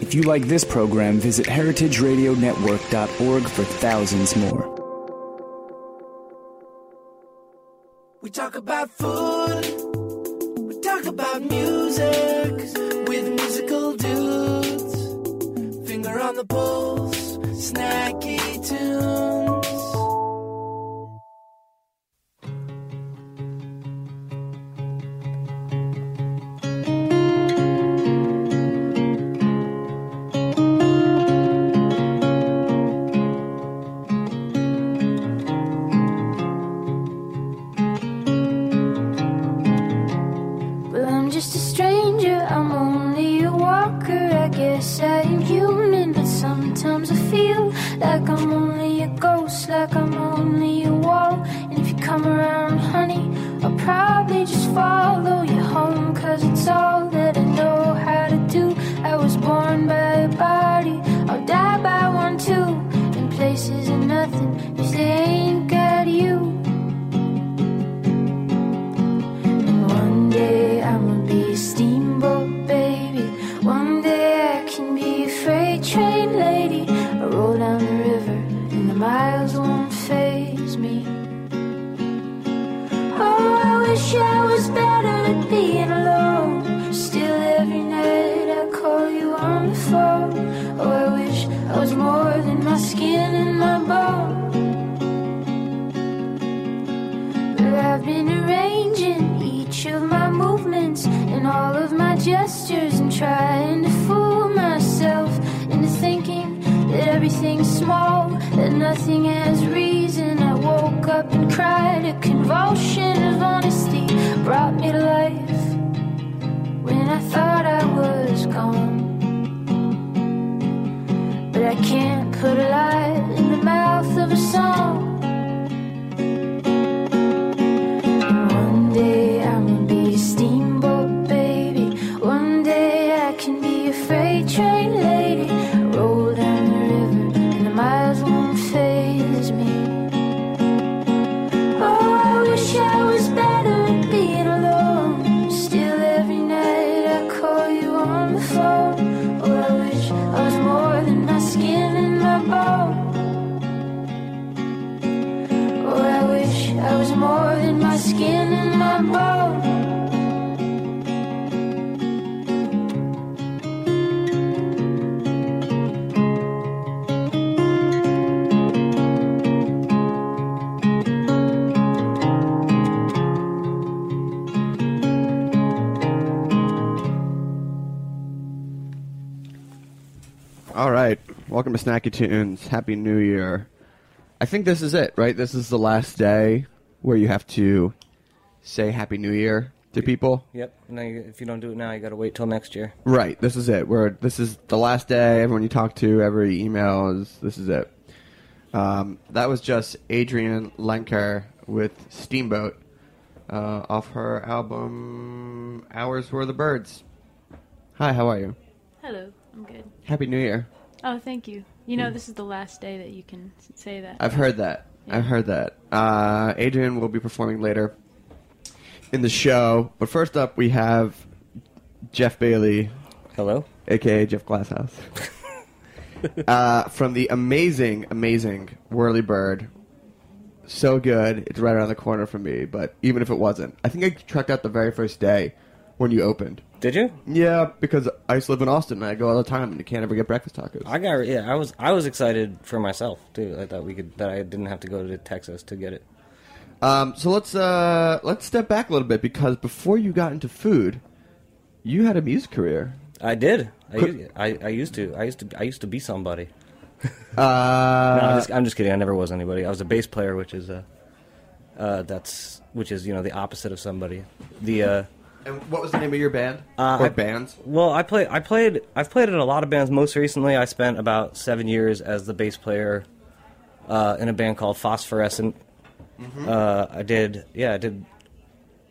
If you like this program, visit heritageradionetwork.org for thousands more. We talk about food. We talk about music with musical dudes. Finger on the pulse, snacky tunes. Just follow you home, cause it's all that I know how to do. I was born by a body, I'll die by one too. In places and nothing they ain't convulsion of honesty brought me to life when I thought I was gone. But I can't put a lie in the mouth of a song. Welcome to Snacky Tunes. Happy New Year. I think this is it, right? This is the last day where you have to say Happy New Year to people. Yep. Now, you, if you don't do it now, you got to wait till next year. Right. This is it. Where this is the last day. Everyone you talk to, every email is this is it. Um, that was just Adrianne Lenker with Steamboat uh, off her album Hours Were the Birds. Hi, how are you? Hello, I'm good. Happy New Year. Oh, thank you. You know, this is the last day that you can say that. I've heard that. Yeah. I've heard that. Uh, Adrianne will be performing later in the show. But first up, we have Jeff Bailey, Hello. aka Jeff Glasshouse, uh, from the amazing, amazing Whirlybird. So good, it's right around the corner from me. But even if it wasn't, I think I checked out the very first day when you opened. Did you? Yeah, because I used to live in Austin and I go all the time and you can't ever get breakfast tacos. I got yeah. I was I was excited for myself too. I thought we could that I didn't have to go to Texas to get it. Um, so let's uh, let's step back a little bit because before you got into food, you had a music career. I did. I, Could- used, I, I used to. I used to. I used to be somebody. Uh, No, I'm, just, I'm just kidding. I never was anybody. I was a bass player, which is uh, uh, that's which is you know the opposite of somebody. The uh, and what was the name of your band Uh, or I- bands? well, I play. I played. I've played in a lot of bands. Most recently, I spent about seven years as the bass player uh, in a band called Phosphorescent. Uh, I did. Yeah, I did.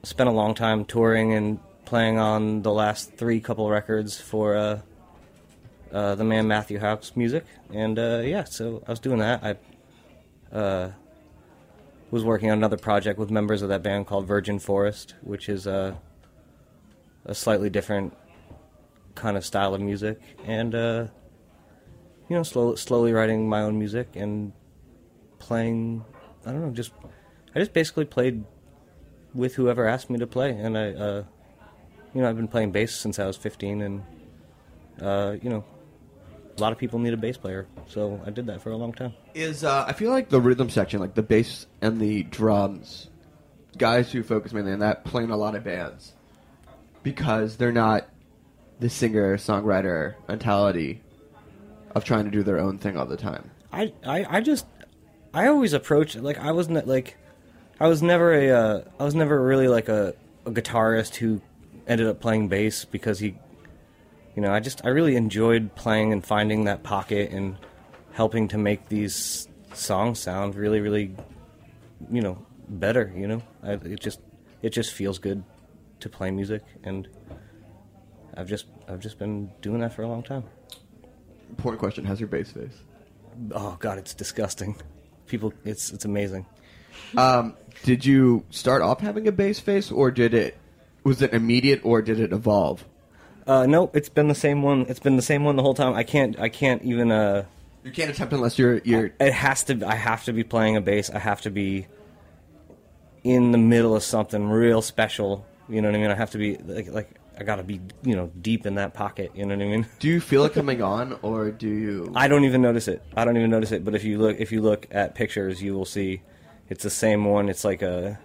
Spent a long time touring and playing on the last three couple records for uh, uh, the man Matthew Houck Music, and uh, yeah, so I was doing that. I uh, was working on another project with members of that band called Virgin Forest, which is uh, a slightly different kind of style of music, and uh, you know, slow, slowly writing my own music and playing. I don't know, just I just basically played with whoever asked me to play, and I, uh, you know, I've been playing bass since I was 15, and uh, you know, a lot of people need a bass player, so I did that for a long time. Is uh, I feel like the rhythm section, like the bass and the drums, guys who focus mainly on that play in a lot of bands because they're not the singer songwriter mentality of trying to do their own thing all the time. I, I, I just I always approach like I wasn't like I was never a uh, I was never really like a, a guitarist who ended up playing bass because he you know I just I really enjoyed playing and finding that pocket and helping to make these songs sound really really you know better you know I, it just it just feels good to play music and I've just I've just been doing that for a long time. Important question: How's your bass face? Oh god, it's disgusting. People it's it's amazing. Um, did you start off having a bass face, or did it was it immediate, or did it evolve? Uh, no, it's been the same one. It's been the same one the whole time. I can't. I can't even. Uh, You can't attempt unless you're you're. it has to. I have to be playing a bass. I have to be in the middle of something real special. You know what I mean? I have to be like like I gotta be you know deep in that pocket. You know what I mean? Do you feel it coming on, or do you? I don't even notice it. I don't even notice it. But if you look, if you look at pictures, you will see it's the same one. It's like a.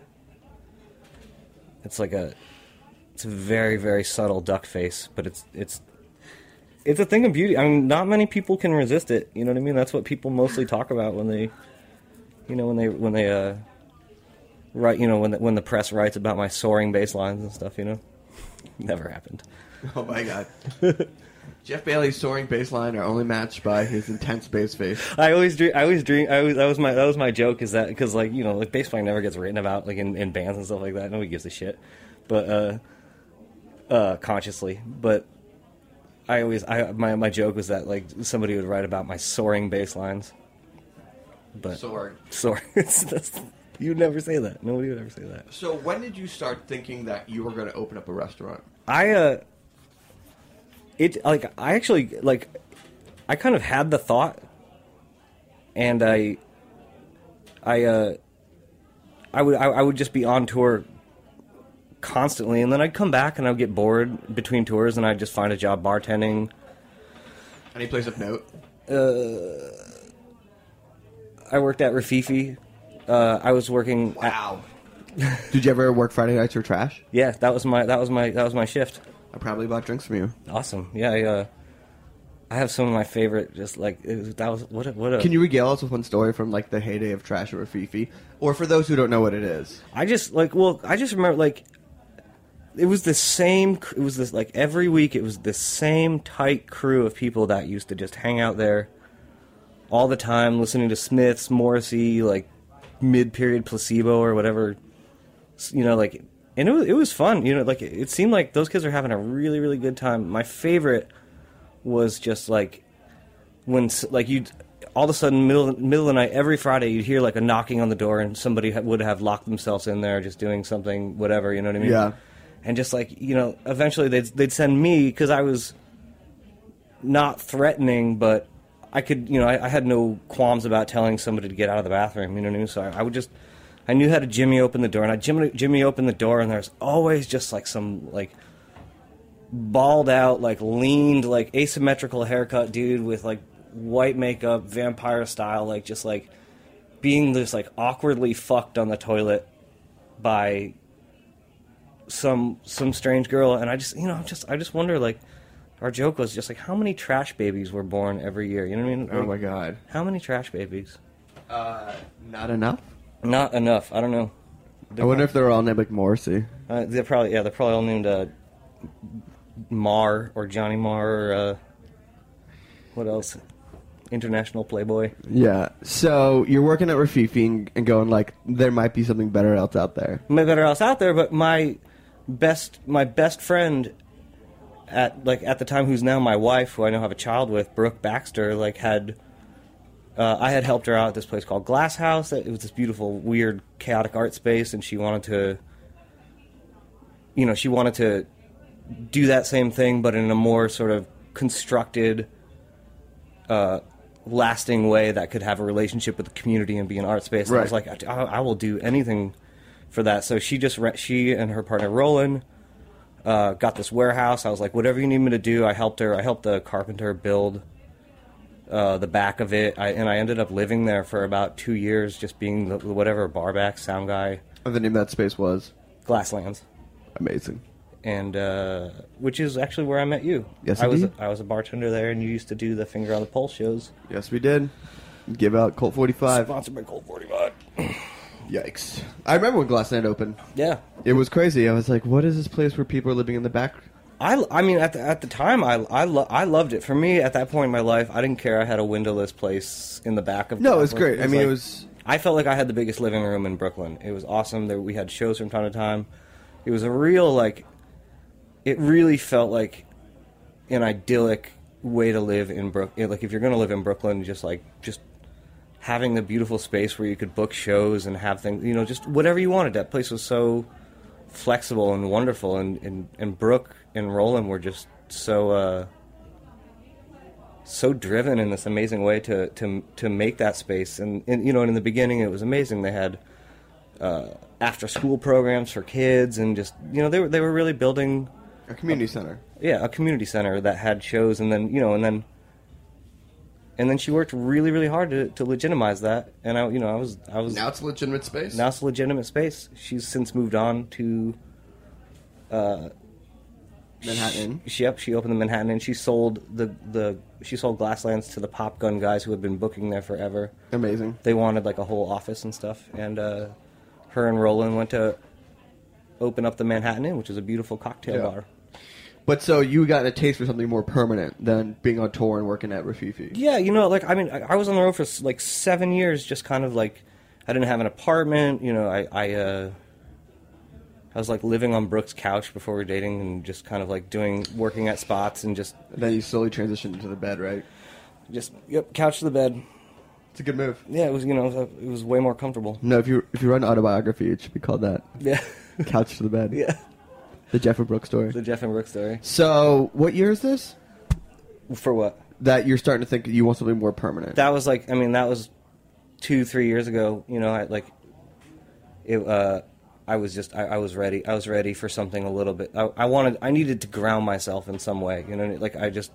It's like a. It's a very very subtle duck face, but it's it's. It's a thing of beauty. I mean, not many people can resist it. You know what I mean? That's what people mostly talk about when they, you know, when they when they uh, write. You know, when the, when the press writes about my soaring bass lines and stuff. You know, never happened. Oh my god. Jeff Bailey's soaring bass line are only matched by his intense bass face. I always dream. I always dream. I always that was my that was my joke is that because like you know like bass playing never gets written about like in, in bands and stuff like that. Nobody gives a shit, but uh, uh, consciously. But I always I my my joke was that like somebody would write about my soaring bass lines. But Soaring. soaring. that's, you'd never say that. Nobody would ever say that. So when did you start thinking that you were going to open up a restaurant? I uh it like I actually like I kind of had the thought and I I uh I would I, I would just be on tour constantly and then I'd come back and I'd get bored between tours and I'd just find a job bartending. Any place of note? Uh, I worked at Rififi. Uh, I was working at, Wow. did you ever work Friday nights or trash? yeah, that was my that was my that was my shift. I probably bought drinks from you. Awesome. Yeah, I uh I have some of my favorite just like it was, that was what a, what a Can you regale us with one story from like the heyday of trash or Fifi? Or for those who don't know what it is. I just like well, I just remember like it was the same. It was this like every week. It was the same tight crew of people that used to just hang out there all the time, listening to Smiths, Morrissey, like mid-period placebo or whatever. You know, like and it was it was fun. You know, like it, it seemed like those kids were having a really really good time. My favorite was just like when like you all of a sudden, middle middle of the night, every Friday, you'd hear like a knocking on the door, and somebody would have locked themselves in there, just doing something, whatever. You know what I mean? Yeah. And just like you know, eventually they'd they'd send me because I was not threatening, but I could, you know, I, I had no qualms about telling somebody to get out of the bathroom. You know what I mean? So I, I would just, I knew how to Jimmy open the door, and I Jimmy Jimmy opened the door, and there's always just like some like balled out, like leaned, like asymmetrical haircut dude with like white makeup, vampire style, like just like being this like awkwardly fucked on the toilet by some some strange girl, and I just you know I'm just I just wonder like our joke was just like how many trash babies were born every year. You know what I mean? Oh Like, my god. How many trash babies? Uh, not enough. Not enough. I don't know. I wonder if they're all named like Morrissey. Uh, they're probably yeah. They're probably all named uh, Mar or Johnny Marr or uh, what else? International Playboy. Yeah. So you're working at Rififi and, and going like, there might be something better else out there. My better else out there, but my best my best friend at like at the time who's now my wife, who I now have a child with, Brooke Baxter, like had uh, I had helped her out at this place called Glass House. It was this beautiful, weird, chaotic art space, and she wanted to, you know, she wanted to do that same thing, but in a more sort of constructed, uh, lasting way that could have a relationship with the community and be an art space. And I was like, I, I will do anything for that. So she just re- she and her partner Roland uh, got this warehouse. I was like, whatever you need me to do, I helped her. I helped the carpenter build uh, the back of it, I, and I ended up living there for about two years, just being the, whatever barback sound guy, And the name of that space was Glasslands, amazing. and uh, which is actually where I met you. Yes, I was. I was a bartender there, and you used to do the finger on the pulse shows. Yes, we did. Give out Colt 45. Sponsored by Colt Forty Five. Yikes. I remember when Glassland opened. Yeah, It was crazy. I was like, what is this place where people are living in the back? I, I mean at the at the time I I, lo- I loved it. For me at that point in my life, I didn't care. I had a windowless place in the back of. No, it was great. I mean, it was. I felt like I had the biggest living room in Brooklyn. It was awesome. There we had shows from time to time. It was a real like. It really felt like an idyllic way to live in Brooklyn. Like if you're going to live in Brooklyn, just like just having the beautiful space where you could book shows and have things, you know, just whatever you wanted. That place was so flexible and wonderful, and and, and Brooke and Roland were just so. Uh, so driven in this amazing way to to to make that space and, and you know and in the beginning it was amazing they had uh, after school programs for kids and just you know they were they were really building A community center. yeah a community center that had shows and then you know and then and then she worked really really hard to, to legitimize that and I you know I was I was Now it's a legitimate space. now it's a legitimate space she's since moved on to Manhattan. she yep she opened the Manhattan and she sold the the she sold Glasslands to the Popgun guys who had been booking there forever. Amazing. They wanted like a whole office and stuff, and uh, her and Roland went to open up the Manhattan Inn, which is a beautiful cocktail Yeah. bar. But so you got a taste for something more permanent than being on tour and working at Rififi. Yeah, you know, like I mean, I, I was on the road for like seven years, just kind of like I didn't have an apartment. You know, I I, uh, I was like living on Brooke's couch before we were dating, and just kind of like doing working at spots and just And then you slowly transitioned into the bed, right? just yep, couch to the bed. It's a good move. Yeah, it was you know it was, it was way more comfortable. No, if you if you write an autobiography, it should be called that. Yeah, Couch to the bed. yeah. The Jeff and Brooke story. The Jeff and Brooke story. So, what year is this? For what? That you're starting to think you want something more permanent. That was like I mean that was two three years ago. You know, I like it. Uh, I was just I, I was ready. I was ready for something a little bit. I, I wanted I needed to ground myself in some way. You know, like I just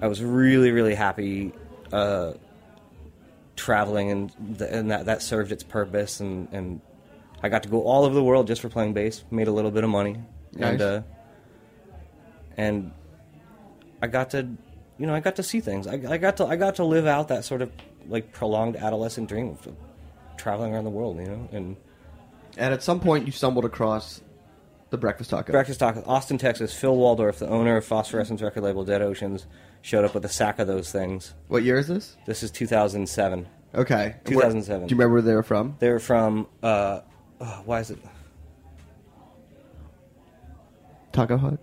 I was really really happy uh, traveling and and that that served its purpose and and I got to go all over the world just for playing bass. Made a little bit of money Nice. and uh, and I got to, you know, I got to see things. I, I got to, I got to live out that sort of like prolonged adolescent dream of traveling around the world, you know. And and at some point, you stumbled across the breakfast taco. breakfast talk, Austin, Texas. Phil Waldorf, the owner of Phosphorescent's record label Dead Oceans, showed up with a sack of those things. What year is this? This is 2007. Okay. And where- 2007. do you remember where they were from? They were from, uh, oh, why is it? Taco Hut,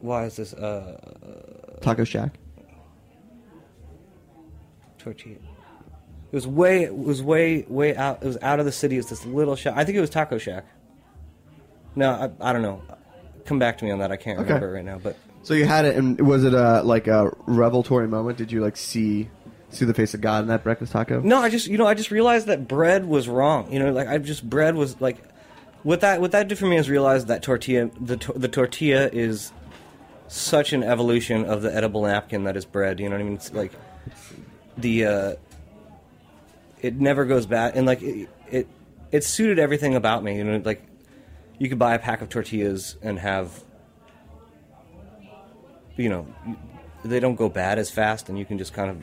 Why is this? Uh, Taco Shack. tortilla. It was way it was way way out. It was out of the city. It was this little shop. I think it was Taco Shack. No, I, I don't know. Come back to me on that. I can't Okay. remember right now. But So you had it, and was it a like a revelatory moment? Did you like see see the face of God in that breakfast taco? No, I just you know I just realized that bread was wrong. You know, like I just bread was like what that what that did for me is realize that tortilla the tor- the tortilla is such an evolution of the edible napkin that is bread. You know what I mean? It's like the uh, it never goes bad, and like it, it it suited everything about me. You know, like you could buy a pack of tortillas and have you know they don't go bad as fast, and you can just kind of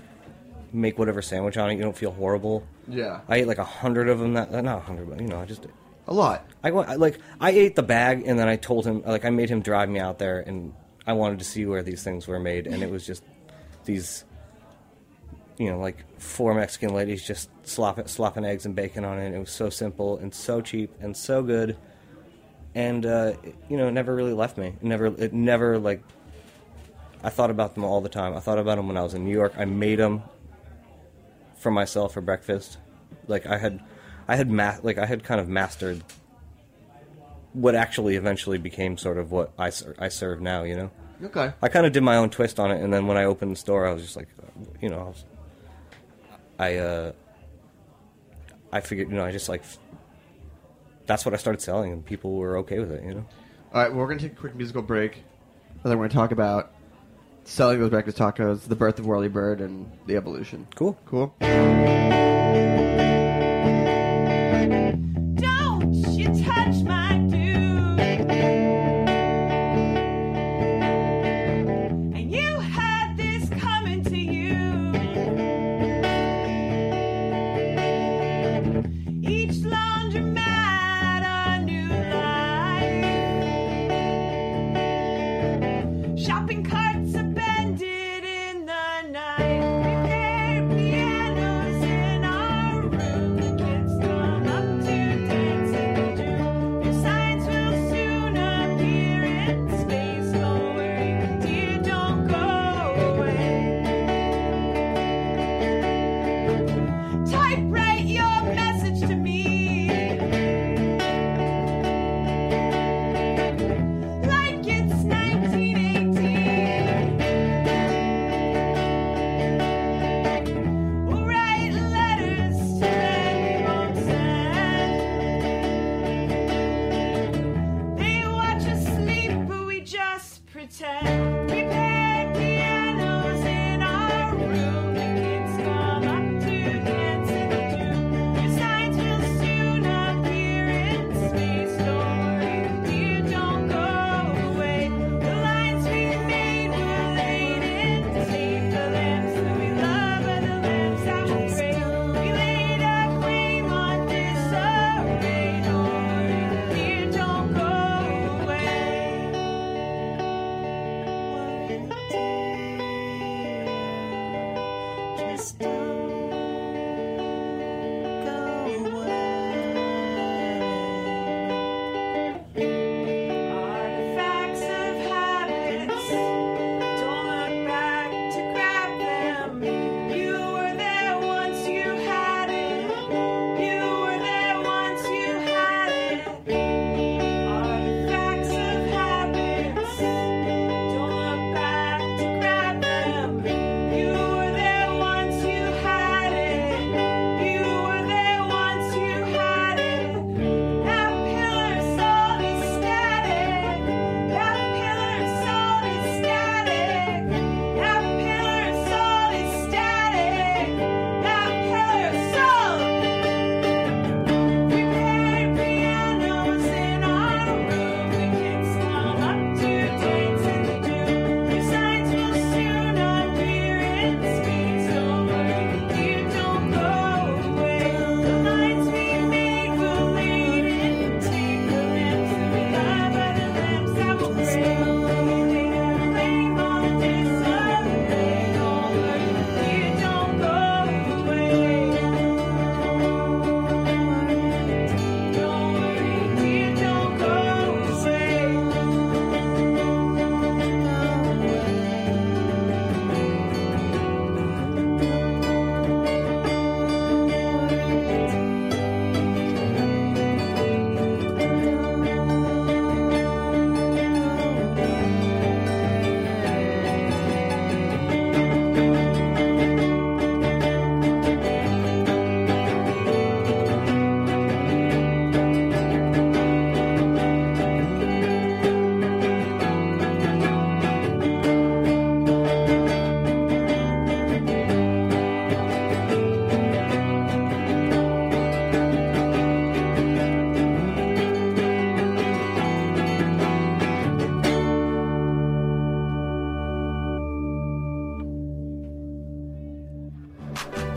make whatever sandwich on it. You don't feel horrible. Yeah, I ate like a hundred of them. That not a hundred, but you know, I just a lot. I went- I- like I ate the bag and then I told him like I made him drive me out there and I wanted to see where these things were made and it was just these you know like four Mexican ladies just slopping slopping eggs and bacon on it. It was so simple and so cheap and so good, and uh, it, you know it never really left me. It never it never like I thought about them all the time. I thought about them when I was in New York. I made them for myself for breakfast. Like I had, I had ma- like I had kind of mastered what actually eventually became sort of what I ser- I serve now. You know, Okay. I kind of did my own twist on it, and then when I opened the store, I was just like, uh, you know, I was, I uh, I figured, you know, I just like that's what I started selling, and people were okay with it. You know. All right, well, we're going to take a quick musical break, and then we're going to talk about selling those breakfast tacos, the birth of Whirlybird, and the evolution. Cool. Cool.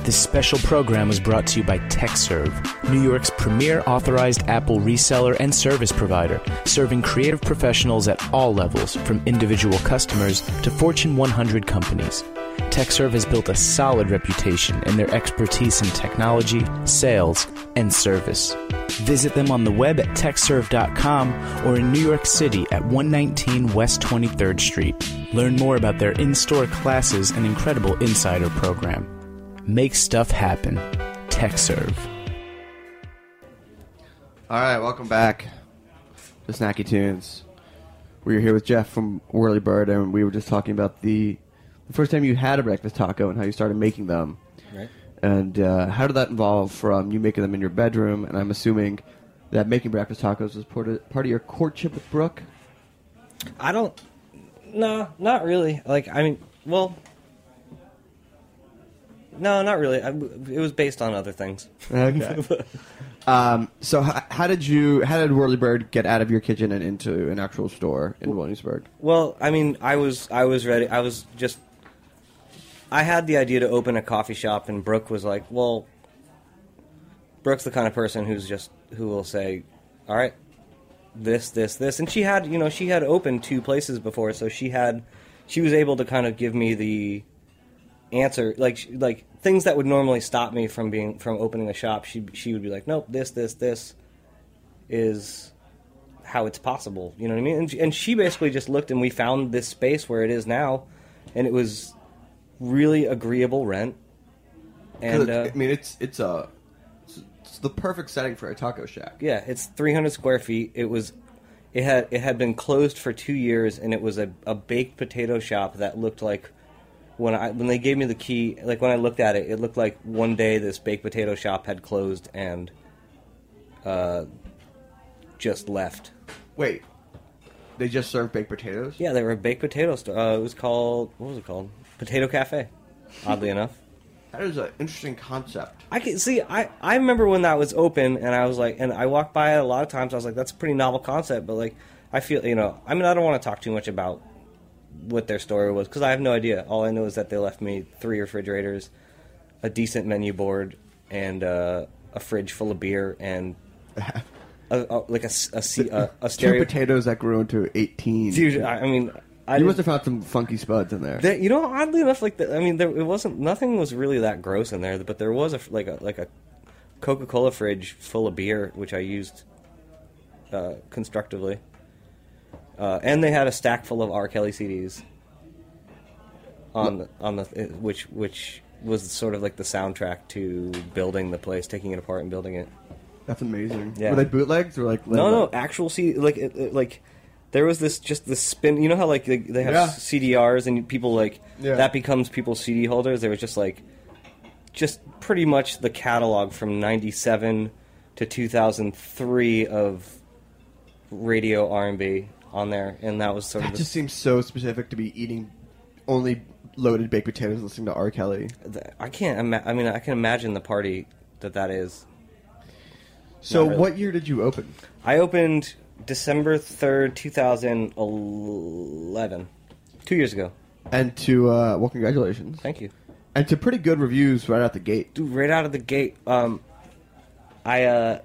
This special program was brought to you by Tekserve, New York's premier authorized Apple reseller and service provider, serving creative professionals at all levels, from individual customers to Fortune 100 companies. Tekserve has built a solid reputation in their expertise in technology, sales, and service. Visit them on the web at tekserve.com or in New York City at 119 West 23rd Street. Learn more about their in store classes and incredible insider program. Make stuff happen. Tekserve. All right, welcome back to Snacky Tunes. We are here with Jeff from Whirlybird, and we were just talking about the, the first time you had a breakfast taco and how you started making them. Right. And uh, how did that involve from you making them in your bedroom? And I'm assuming that making breakfast tacos was part of, part of your courtship with Brooke. I don't. No, not really. Like, I mean, well, no, not really. I, it was based on other things. Okay. um, so how, how did you? How did Whirlybird get out of your kitchen and into an actual store in Williamsburg? Well, I mean, I was I was ready. I was just I had the idea to open a coffee shop, and Brooke was like, "Well, Brooke's the kind of person who's just who will say, all right, this, this, this,' and she had, you know, she had opened two places before, so she had, she was able to kind of give me the answer, like like things that would normally stop me from being from opening a shop. She she would be like, nope, this, this, this is how it's possible. You know what I mean? And, she- and she basically just looked, and we found this space where it is now, and it was really agreeable rent. And uh, I mean, it's it's a it's, the perfect setting for a taco shack. yeah, it's 300 square feet. It was, it had it had been closed for two years, and it was a, a baked potato shop that looked like when I when they gave me the key. Like when I looked at it, it looked like one day this baked potato shop had closed and, uh, just left. Wait, they just served baked potatoes? Yeah, they were a baked potato store. Uh, it was called what was it called? Potato Cafe. Oddly enough. That is an interesting concept. I can see. I I remember when that was open, and I was like, and I walked by it a lot of times. I was like, that's a pretty novel concept, but like, I feel, you know, I mean, I don't want to talk too much about what their story was because I have no idea. All I know is that they left me three refrigerators, a decent menu board, and uh, a fridge full of beer, and a, a, like a a, a, a Two potatoes that grew into 18. Dude, I I mean, I you must have found some funky spuds in there. there, you know, oddly enough, like the, I mean, there it wasn't nothing was really that gross in there, but there was a like a like a Coca Cola fridge full of beer, which I used uh, constructively, uh, and they had a stack full of R. Kelly CDs on the, on the which which was sort of like the soundtrack to building the place, taking it apart and building it. That's amazing. Yeah. Were they bootlegs or like? No, no, actual CD. Like, it, it- like there was this just this spin. You know how like they, they have Yeah. CDRs and people like Yeah. that becomes people's CD holders. There was just like just pretty much the catalog from '97 to 2003 of radio R&B on there, and that was sort That of just seems so specific to be eating only loaded baked potatoes, listening to R. Kelly. the- I can't. Ima- I mean, I can imagine the party that that is. So, really. what year did you open? I opened December 3rd, 2011, two years ago. And to uh, well, congratulations. Thank you. And to pretty good reviews right out the gate. Dude, right out of the gate, um, I uh,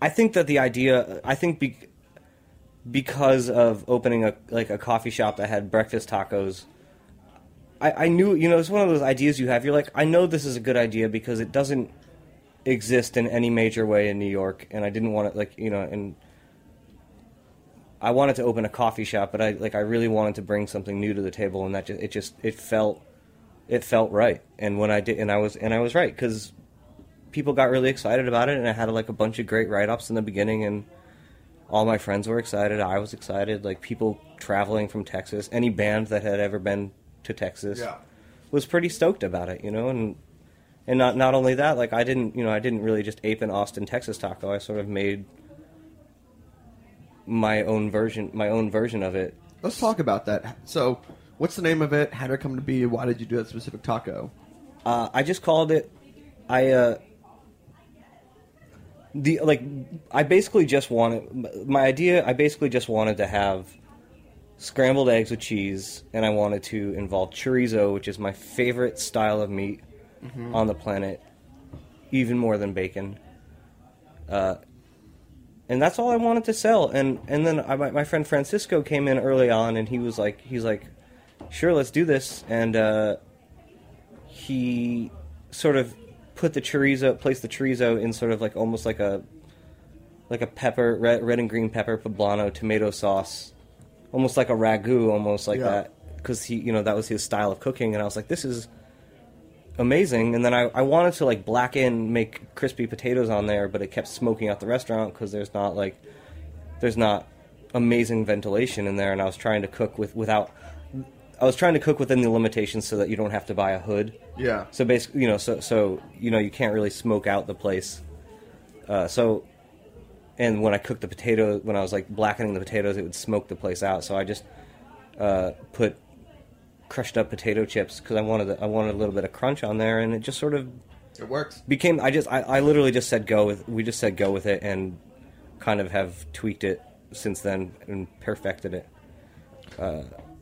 I think that the idea, I think be, because of opening a like a coffee shop that had breakfast tacos, I, I knew you know it's one of those ideas you have. You're like, I know this is a good idea because it doesn't exist in any major way in New York, and I didn't want it like you know and. I wanted to open a coffee shop, but I like I really wanted to bring something new to the table, and that just it just it felt it felt right. And when I did, and I was and I was right because people got really excited about it, and I had like a bunch of great write ups in the beginning, and all my friends were excited. I was excited. Like people traveling from Texas, any band that had ever been to Texas Yeah. was pretty stoked about it, you know, and and not not only that, like I didn't, you know, I didn't really just ape an Austin, Texas taco. I sort of made my own version, my own version of it. Let's talk about that. So, what's the name of it? How did it come to be? Why did you do that specific taco? Uh, I just called it. I uh, the like. I basically just wanted my idea. I basically just wanted to have scrambled eggs with cheese, and I wanted to involve chorizo, which is my favorite style of meat, on the planet, even more than bacon. Uh, and that's all I wanted to sell. And and then I, my, my friend Francisco came in early on, and he was like, he's like, sure, let's do this. And uh, he sort of put the chorizo, place the chorizo in sort of like almost like a like a pepper, red, red and green pepper poblano tomato sauce, almost like a ragu, almost like Yeah. that, because he, you know, that was his style of cooking. And I was like, this is amazing. And then I, I wanted to like black in, make crispy potatoes on there, but it kept smoking out the restaurant because there's not like there's not amazing ventilation in there. And I was trying to cook with without. I was trying to cook within the limitations so that you don't have to buy a hood. Yeah. So basically, you know, so so you know, you can't really smoke out the place. Uh, so, and when I cooked the potato, when I was like blackening the potatoes, it would smoke the place out. So I just uh, put crushed up potato chips because I wanted the, I wanted a little bit of crunch on there, and it just sort of It works. became. I just I, I literally just said go with. We just said go with it, and kind of have tweaked it since then and perfected it.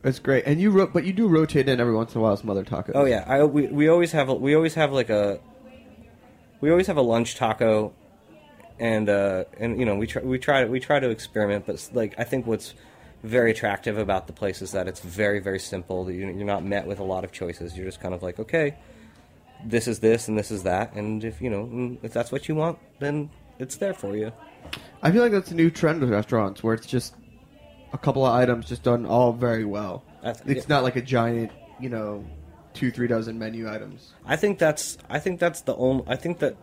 It's great. And you wrote, but you do rotate in every once in a while some other tacos. Oh yeah, I we, we always have a, we always have like a we always have a lunch taco, and uh and you know we try we try we try to experiment, but like I think what's very attractive about the place is that it's very very simple. You- You're not met with a lot of choices. You're just kind of like okay, this is this and this is that, and if you know mm, if that's what you want, then it's there for you. I feel like that's a new trend with restaurants where it's just a couple of items just done all very well. That's- It's not like a giant, you know, two three dozen menu items. I think that's I think that's the only I think that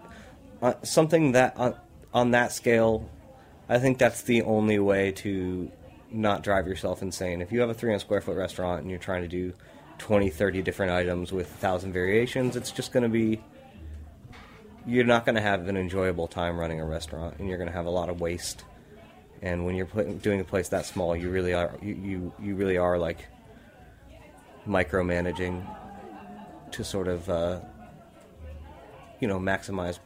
uh, something that on, on that scale, I think that's the only way to not drive yourself insane. If you have a 300 square foot restaurant and you're trying to do 20, 30 different items with a 1,000 variations, it's just going to be you're not going to have an enjoyable time running a restaurant and you're going to have a lot of waste. And when you're doing a place that small, you really are you, you, you really are like micromanaging to sort of uh, you know maximize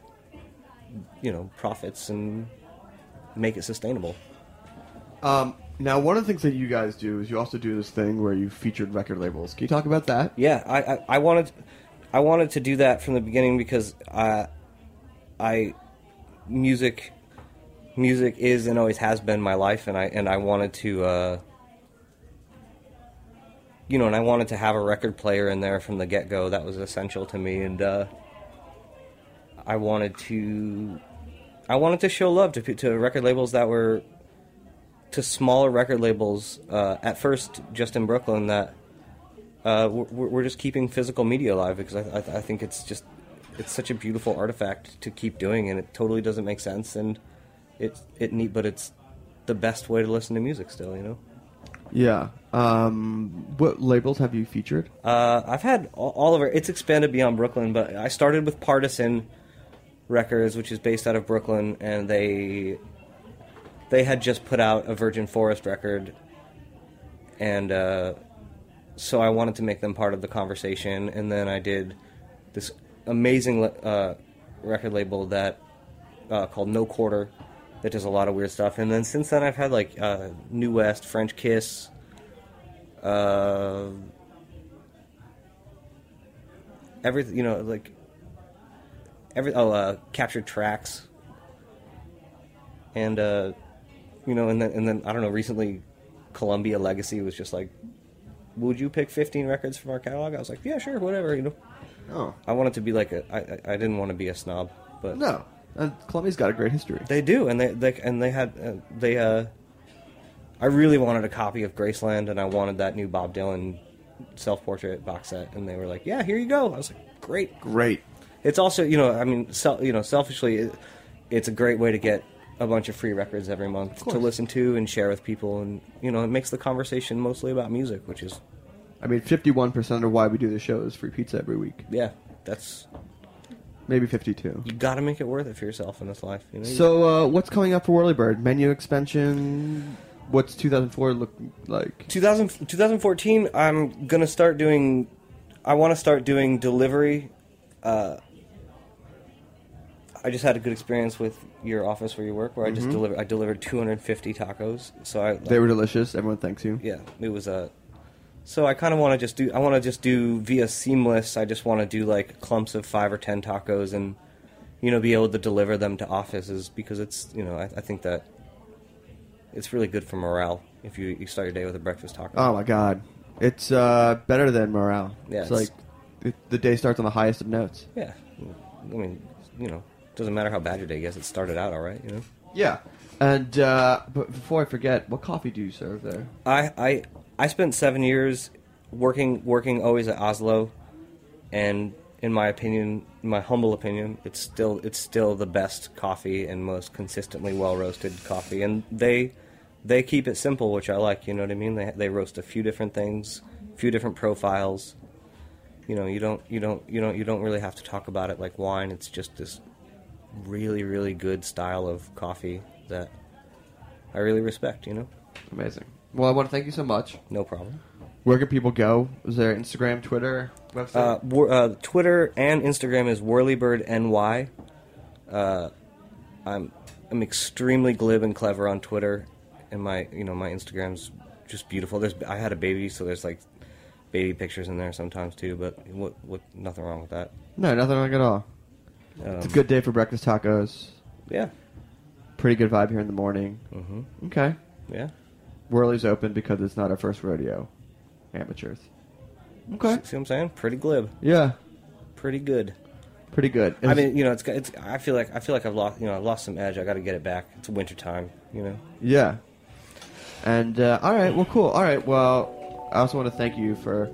you know profits and make it sustainable. Um, now, one of the things that you guys do is you also do this thing where you featured record labels. Can you talk about that? Yeah, I, I, I wanted I wanted to do that from the beginning because I I music music is and always has been my life and I and I wanted to uh, you know and I wanted to have a record player in there from the get go that was essential to me and uh, I wanted to I wanted to show love to to record labels that were to smaller record labels uh, at first just in Brooklyn that uh, we're, we're just keeping physical media alive because I, I, I think it's just it's such a beautiful artifact to keep doing and it totally doesn't make sense and it's it neat but it's the best way to listen to music still you know Yeah. Um, what labels have you featured? uh, I've had all, all over it's expanded beyond Brooklyn but I started with Partisan Records which is based out of Brooklyn and they they had just put out a Virgin Forest record and uh, so I wanted to make them part of the conversation. And then I did this amazing uh, record label that uh, called No Quarter that does a lot of weird stuff. And then since then, I've had like uh, New West, Frenchkiss. Uh, everything you know like every oh uh captured tracks and uh you know and then and then i don't know recently columbia legacy was just like would you pick 15 records from our catalog i was like yeah sure whatever you know Oh, i wanted to be like a i i I didn't want to be a snob but no. Uh, Columbia's got a great history. they do and they, they and they had uh, they uh i really wanted a copy of graceland and i wanted that new bob dylan self-portrait box set and they were like yeah here you go i was like great Great. it's also you know i mean sel- you know selfishly it, it's a great way to get a bunch of free records every month to listen to and share with people and you know it makes the conversation mostly about music which is I mean, fifty-one percent of why we do the show is free pizza every week. yeah that's Maybe fifty-two. you got to make it worth it for yourself in this life you know So, uh, what's coming up for Whirlybird? Menu expansion. What's 2004 look like? 2000, 2014 i'm gonna start doing i want to start doing delivery uh, i just had a good experience with your office where you work where i just delivered i delivered 250 tacos so i They were delicious. Everyone thanks you. yeah it was a So I kind of want to just do. I want to just do via seamless. I just want to do like clumps of five or ten tacos, and you know, be able to deliver them to offices because it's you know, I, I think that it's really good for morale if you, you start your day with a breakfast taco. Oh my god, it's uh, better than morale. Yeah, it's, it's- like it, the day starts on the highest of notes. Yeah, I mean, you know, doesn't matter how bad your day gets. It started out all right, you know. Yeah, and uh, but before I forget, what coffee do you serve there? I I I spent seven years working working always at Oslo, and in my opinion, my humble opinion, it's still it's still the best coffee and most consistently well roasted coffee, and they they keep it simple, which I like. You know what I mean? They they roast a few different things, a few different profiles. You know, you don't you don't you don't you don't really have to talk about it like wine. It's just this really really good style of coffee that I really respect. You know, Amazing. Well, I want to thank you so much. no problem. Where can people go? Is there Instagram, Twitter, website? Uh, Wor- uh, Twitter and Instagram is WhirlybirdNY. Uh, I'm I'm extremely glib and clever on Twitter, and my you know my Instagram's just beautiful. There's I had a baby, so there's like baby pictures in there sometimes too. But what what nothing wrong with that. no, nothing wrong at all. It's a Um, good day for breakfast tacos. Yeah. Pretty good vibe here in the morning. hmm Okay. Yeah. Whirly's open because it's not our first rodeo. Amateurs. Okay. See what I'm saying? Pretty glib. Yeah. Pretty good. Pretty good. I mean, you know, it's, it's. I feel like I feel like I've lost. You know, I've lost some edge. I got to get it back. It's winter time. You know. Yeah. And uh, all right, well, cool. All right, well, I also want to thank you for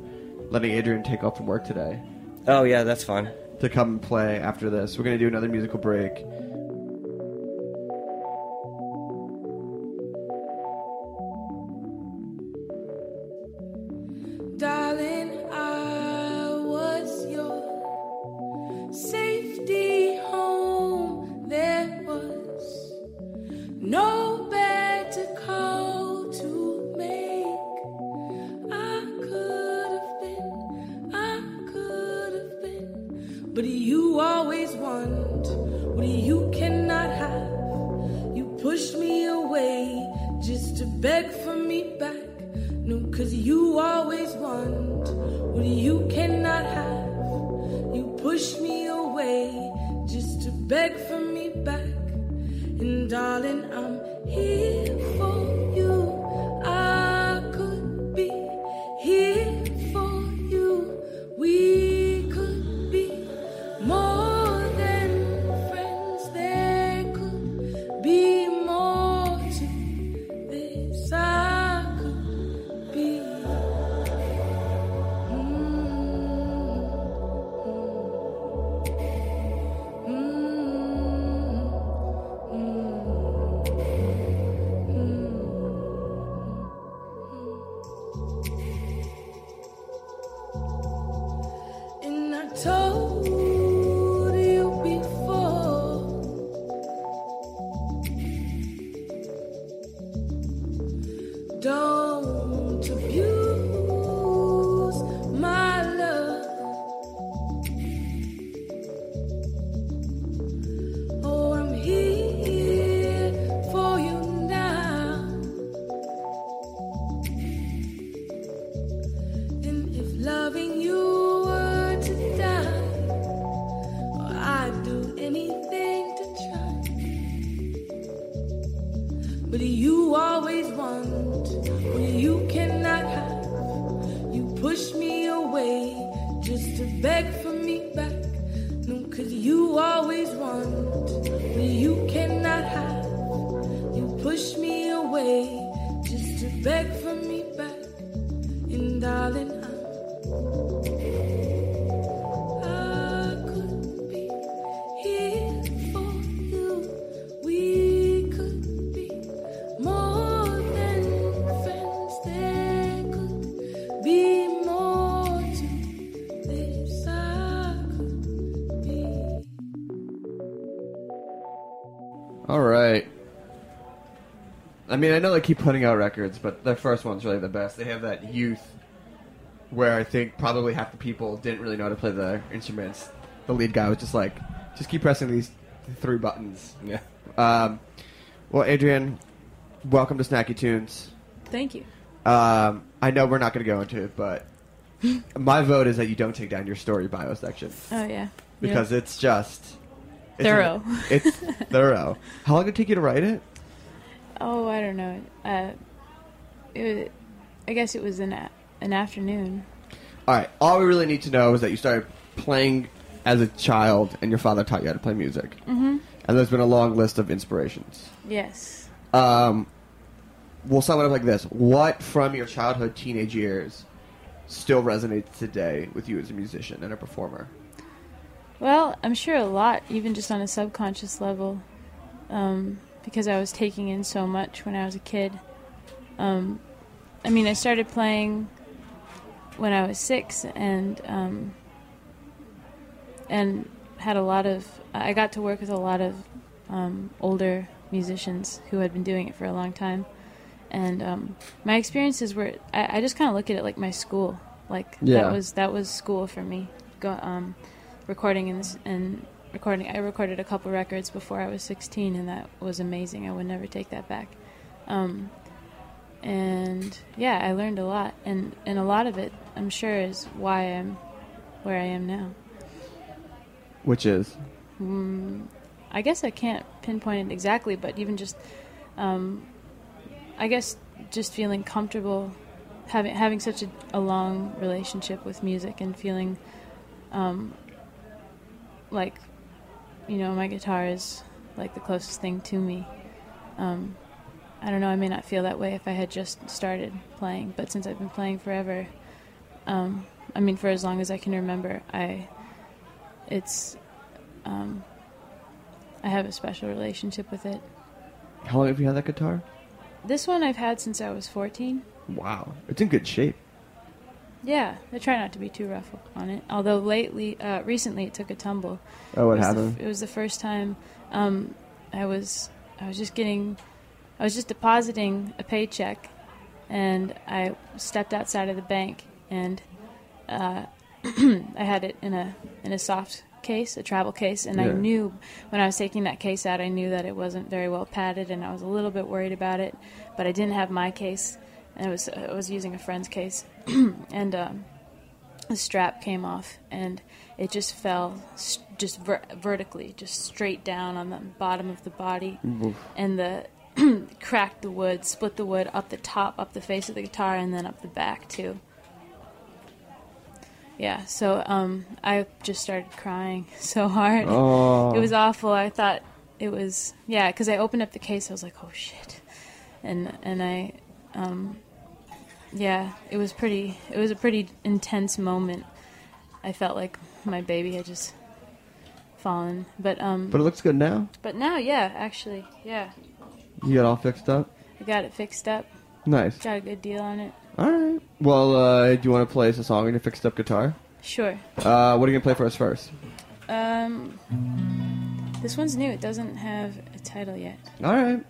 letting Adrianne take off from work today Oh yeah, that's fine. to come and play after this. We're gonna do another musical break. But you always want what do you cannot have. You push me away just to beg I mean, I know they keep putting out records, but their first one's really the best. They have that youth where I think probably half the people didn't really know how to play the instruments. The lead guy was just like, just keep pressing these three buttons. Yeah. Um, well, Adrianne, welcome to Snacky Tunes. Thank you. Um, I know we're not going to go into it, but my vote is that you don't take down your story bio section Oh yeah. because it's just it's Thorough. it's thorough. How long did it take you to write it? Oh, I don't know. Uh, it, wa- I guess it was an a- an afternoon. All right. All we really need to know is that you started playing as a child, and your father taught you how to play music. Mm-hmm. And there's been a long list of inspirations. Yes. Um, we'll sum it up like this: What from your childhood, teenage years, still resonates today with you as a musician and a performer? Well, I'm sure a lot, even just on a subconscious level, um, because I was taking in so much when I was a kid. Um, I mean, I started playing when I was six, and um, and had a lot of. I got to work with a lot of um, older musicians who had been doing it for a long time, and um, my experiences were. I, I just kind of look at it like my school. Like Yeah. that was that was school for me. Go, um, recording and, and recording. I recorded a couple records before I was 16, and that was amazing. I would never take that back. Um, and yeah, I learned a lot, and and a lot of it, I'm sure, is why I'm where I am now. Which is Mm, I guess I can't pinpoint it exactly, but even just, um, I guess just feeling comfortable having having such a, a long relationship with music and feeling um, like you know my guitar is like the closest thing to me. Um, I don't know. I may not feel that way if I had just started playing, but since I've been playing forever, um, I mean, for as long as I can remember, I it's um, I have a special relationship with it. how long have you had that guitar? This one I've had since I was 14. Wow, it's in good shape. Yeah, I try not to be too rough on it. Although lately, uh, recently, it took a tumble. Oh, what it the happened? it was the first time um, I was I was just getting I was just depositing a paycheck, and I stepped outside of the bank, and uh, I had it in a in a soft case, a travel case, and I knew when I was taking that case out, I knew that it wasn't very well padded, and I was a little bit worried about it, but I didn't have my case, and I was I was using a friend's case, and. Um, the strap came off and it just fell s- just ver- vertically just straight down on the bottom of the body. And the cracked the wood split the wood up the top up the face of the guitar and then up the back too. Yeah so um i just started crying so hard. Oh, it was awful. I thought it was yeah because i opened up the case i was like oh shit. And and i um yeah it was pretty it was a pretty intense moment i felt like my baby had just fallen but um but it looks good now. but now yeah actually yeah You got all fixed up. i got it fixed up Nice. got a good deal on it All right. Well, uh, do you want to play us a song on your fixed up guitar? sure Uh, what are you gonna play for us first? um this one's new it doesn't have a title yet All right.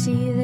See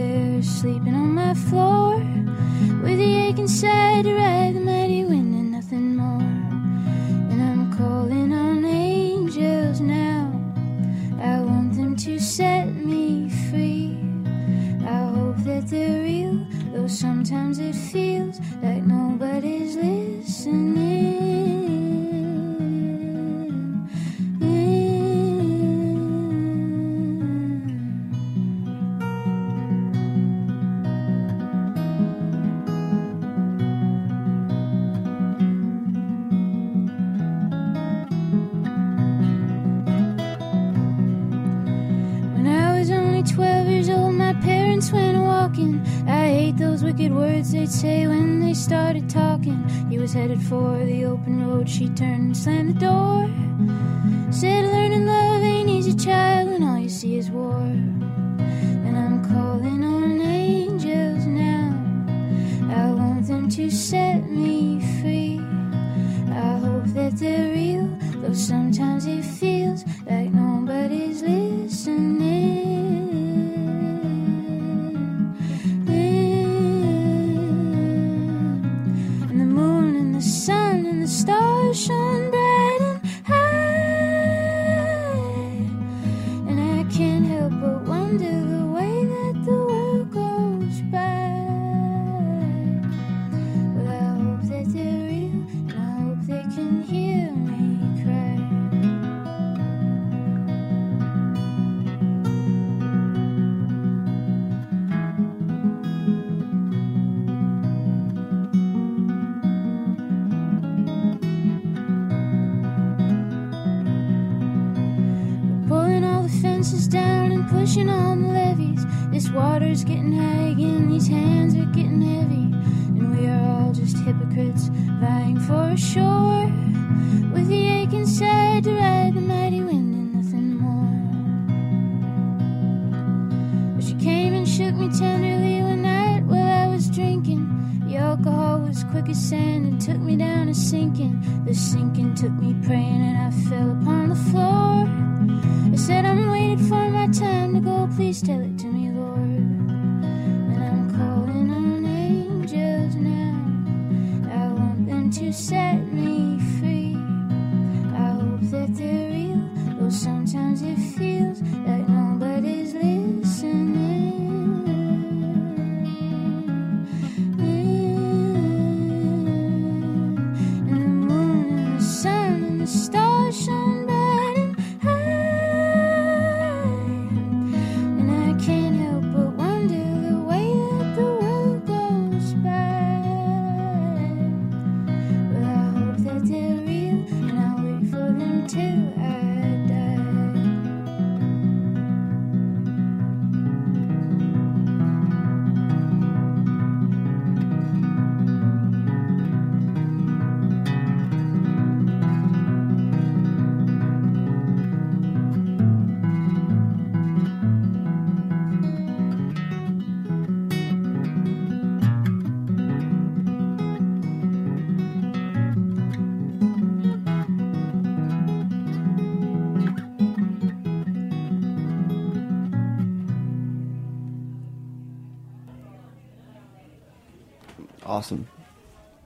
Awesome.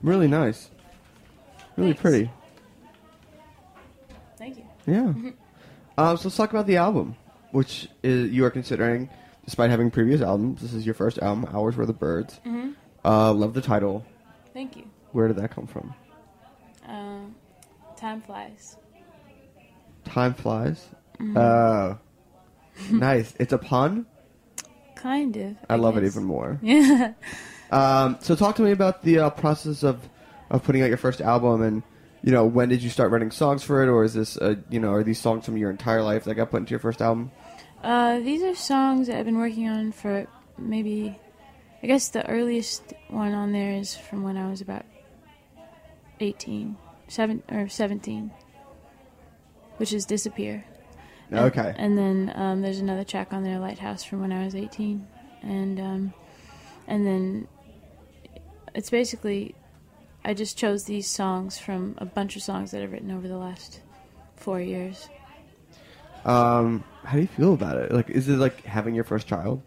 Really nice. Really Thanks. pretty. Thank you. Yeah. um, so let's talk about the album, which is, you are considering, despite having previous albums. This is your first album, Hours Were the Birds. Mm-hmm. Uh, love the title. Thank you. Where did that come from? Um, time flies. Time flies. Mm-hmm. Oh, nice. It's a pun. Kind of. I, love it even more. Yeah. Um, so talk to me about the uh, process of of putting out your first album, and you know when did you start writing songs for it, or is this uh, you know are these songs from your entire life that got put into your first album? Uh, these are songs that I've been working on for maybe, I guess the earliest one on there is from when I was about 18, seven or 17, which is Disappear. And- Okay. And then um, there's another track on there, Lighthouse, from when I was 18, and um, and then it's basically I just chose these songs from a bunch of songs that I've written over the last four years. Um, how do you feel about it? Like, is it like having your first child?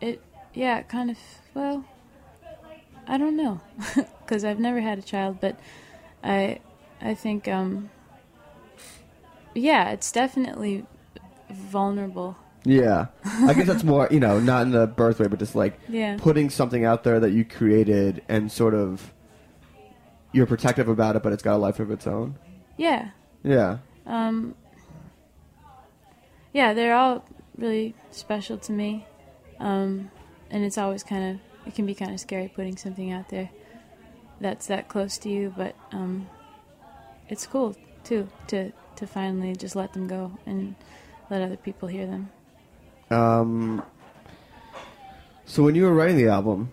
It, yeah, it kind of. Well, I don't know, because I've never had a child, but I, I think, um, yeah, it's definitely vulnerable. Yeah, I guess that's more you know not in the birth way, but just like Yeah. putting something out there that you created and sort of you're protective about it, but it's got a life of its own. Yeah, Yeah. um, yeah, they're all really special to me, um, and it's always kind of it can be kind of scary putting something out there that's that close to you, but um, it's cool too to to finally just let them go and let other people hear them. Um, So when you were writing the album,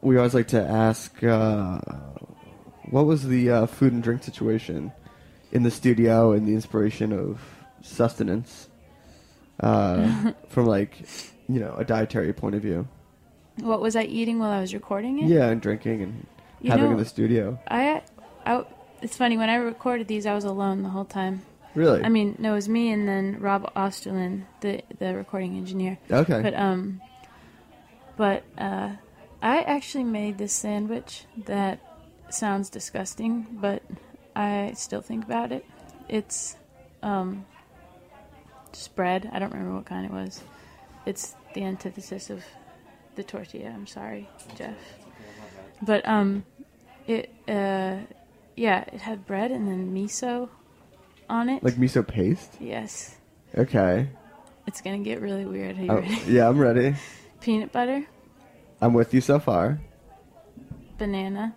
we always like to ask, uh, what was the uh, food and drink situation in the studio and the inspiration of sustenance uh, from like, you know, a dietary point of view? What was I eating while I was recording it? Yeah, and drinking and You having know- in the studio. I, I, it's funny when I recorded these, I was alone the whole time. Really? I mean, no, it was me and then Rob Osterlin, the the recording engineer. okay. But um, but uh, I actually made this sandwich that sounds disgusting, but I still think about it. It's um, spread. I don't remember what kind it was. It's the antithesis of the tortilla. I'm sorry, Jeff. But um, it uh, yeah, it had bread and then miso on it. like miso paste? yes, Okay. it's gonna get really weird. Are you Oh, ready? yeah, I'm ready. Peanut butter, I'm with you so far. banana,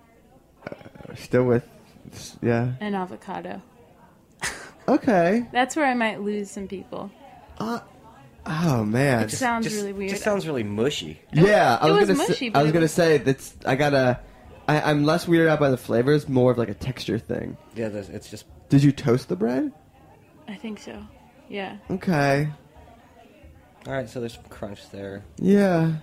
uh, Still with, yeah. and avocado. Okay. That's where I might lose some people. Uh, oh man. It sounds just, really weird. Just sounds really mushy. Yeah, I it was, was gonna mushy, say, but I was it gonna was- say that's I gotta. I, I'm less weirded out by the flavors, more of like a texture thing. Yeah, there's- it's just Did you toast the bread? I think so. Yeah. Okay. all right. So there's some crunch there. Yeah.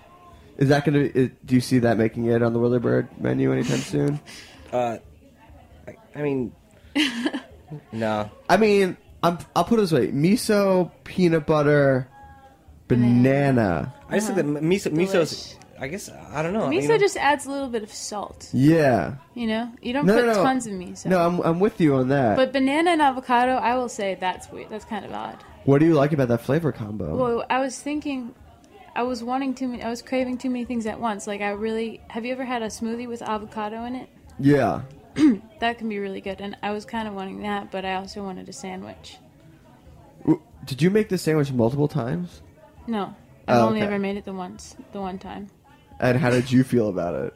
Is that gonna? Is, do you see that making it on the Whirlybird menu anytime soon? Uh, I, I mean, no. I mean, I'm, I'll put it this way: miso, peanut butter, banana. I just think that miso, miso's. Delish. I guess I don't know. I Miso mean, just adds a little bit of salt. Yeah. You know, you don't No, put no, no. tons of miso. No, I'm I'm with you on that. But banana and avocado, I will say that's weird. That's kind of odd. what do you like about that flavor combo? Well, I was thinking, I was wanting too many. I was craving too many things at once. Like I really. Have you ever had a smoothie with avocado in it? yeah. That can be really good. And I was kind of wanting that, but I also wanted a sandwich. Did you make this sandwich multiple times? No, I've Oh, only okay. ever made it the once, the one time. And how did you feel about it?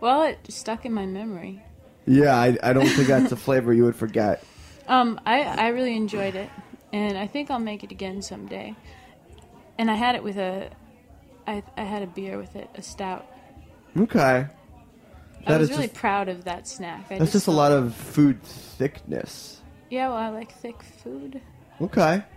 Well, it stuck in my memory. Yeah, I, I don't think that's a flavor you would forget. Um, I I really enjoyed it, and I think I'll make it again someday. And I had it with a, I I had a beer with it, a stout. Okay. I was is really just, proud of that snack. I that's just a lot of food thickness. Yeah, well, I like thick food. Okay.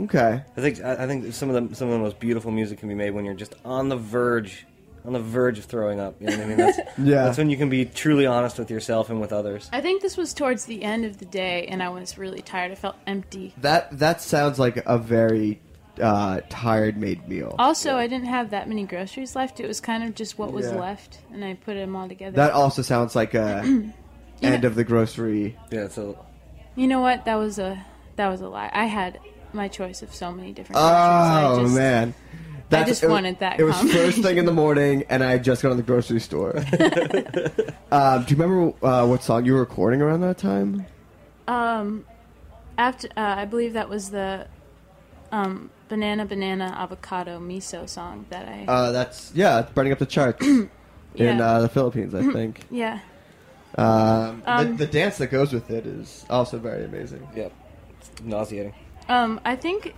Okay. I think I I think some of the some of the most beautiful music can be made when you're just on the verge, on the verge of throwing up. You know what I mean? That's, Yeah. That's when you can be truly honest with yourself and with others. I think this was towards the end of the day, and I was really tired. I felt empty. That that sounds like a very uh, tired made meal. Also, I didn't have that many groceries left. It was kind of just what was Yeah. left, and I put them all together. That also sounds like a end of the grocery. Yeah. So you know what? That was a that was a lie. I had my choice of so many different. Oh groceries. I just, man. just it wanted that It was first thing in the morning, and I had just got to the grocery store. um, do you remember uh, what song you were recording around that time? Um, after uh, I believe that was the um banana banana avocado miso song that I Uh, that's yeah, it's burning up the charts in Yeah. uh, the Philippines, I think. yeah. Um, Um, the, the dance that goes with it is also very amazing. yeah, it's nauseating. Um, I think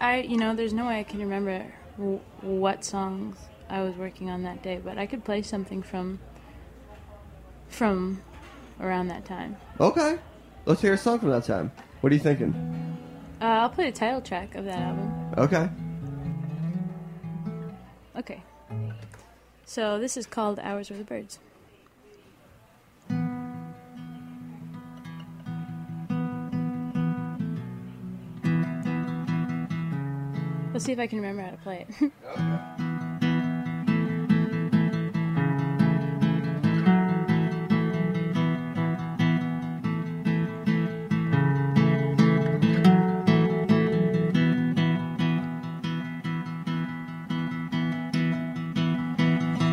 I, you know, there's no way I can remember w- what songs I was working on that day, but I could play something from from around that time. Okay, let's hear a song from that time. What are you thinking? Uh, I'll play the title track of that album. Okay. Okay. So this is called Hours with the Birds. Let's see if I can remember how to play it.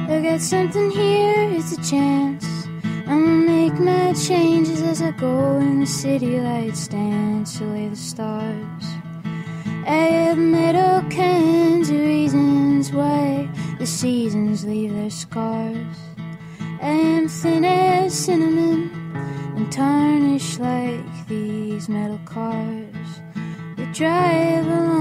I got something here, it's a chance. I'ma make my changes as I go in the city lights dance away the stars. I have metal cans of reasons why the seasons leave their scars. Am thin as cinnamon and tarnished like these metal cars that drive along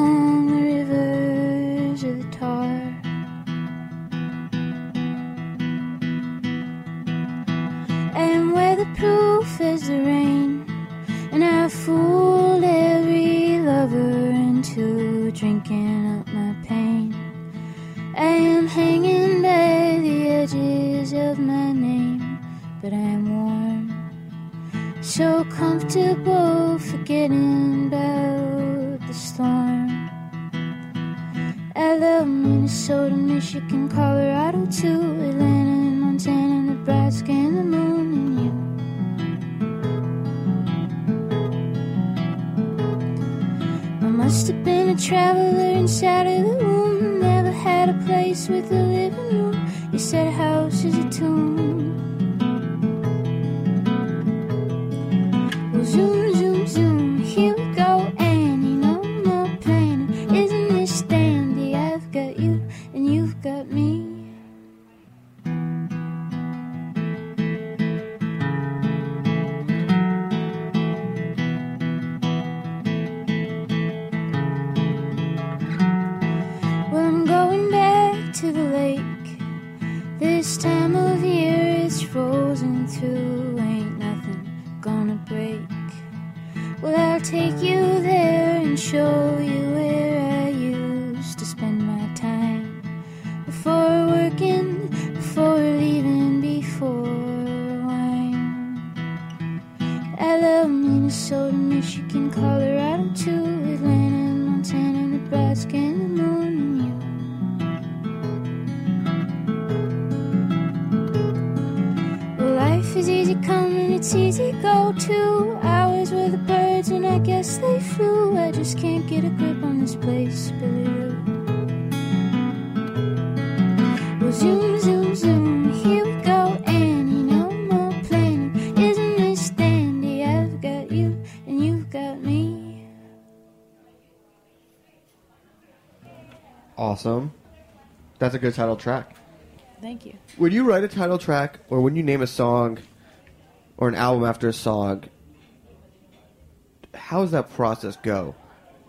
into drinking up my pain. I am hanging by the edges of my name, but I am warm. So comfortable forgetting about the storm. I love Minnesota, Michigan, Colorado too, Atlanta, Montana, Nebraska, and the moon must have been a traveler inside of the womb. Never had a place with a living room. You said a house is a tomb. That's a good title track. Thank you. When you write a title track, or when you name a song, or an album after a song, how does that process go?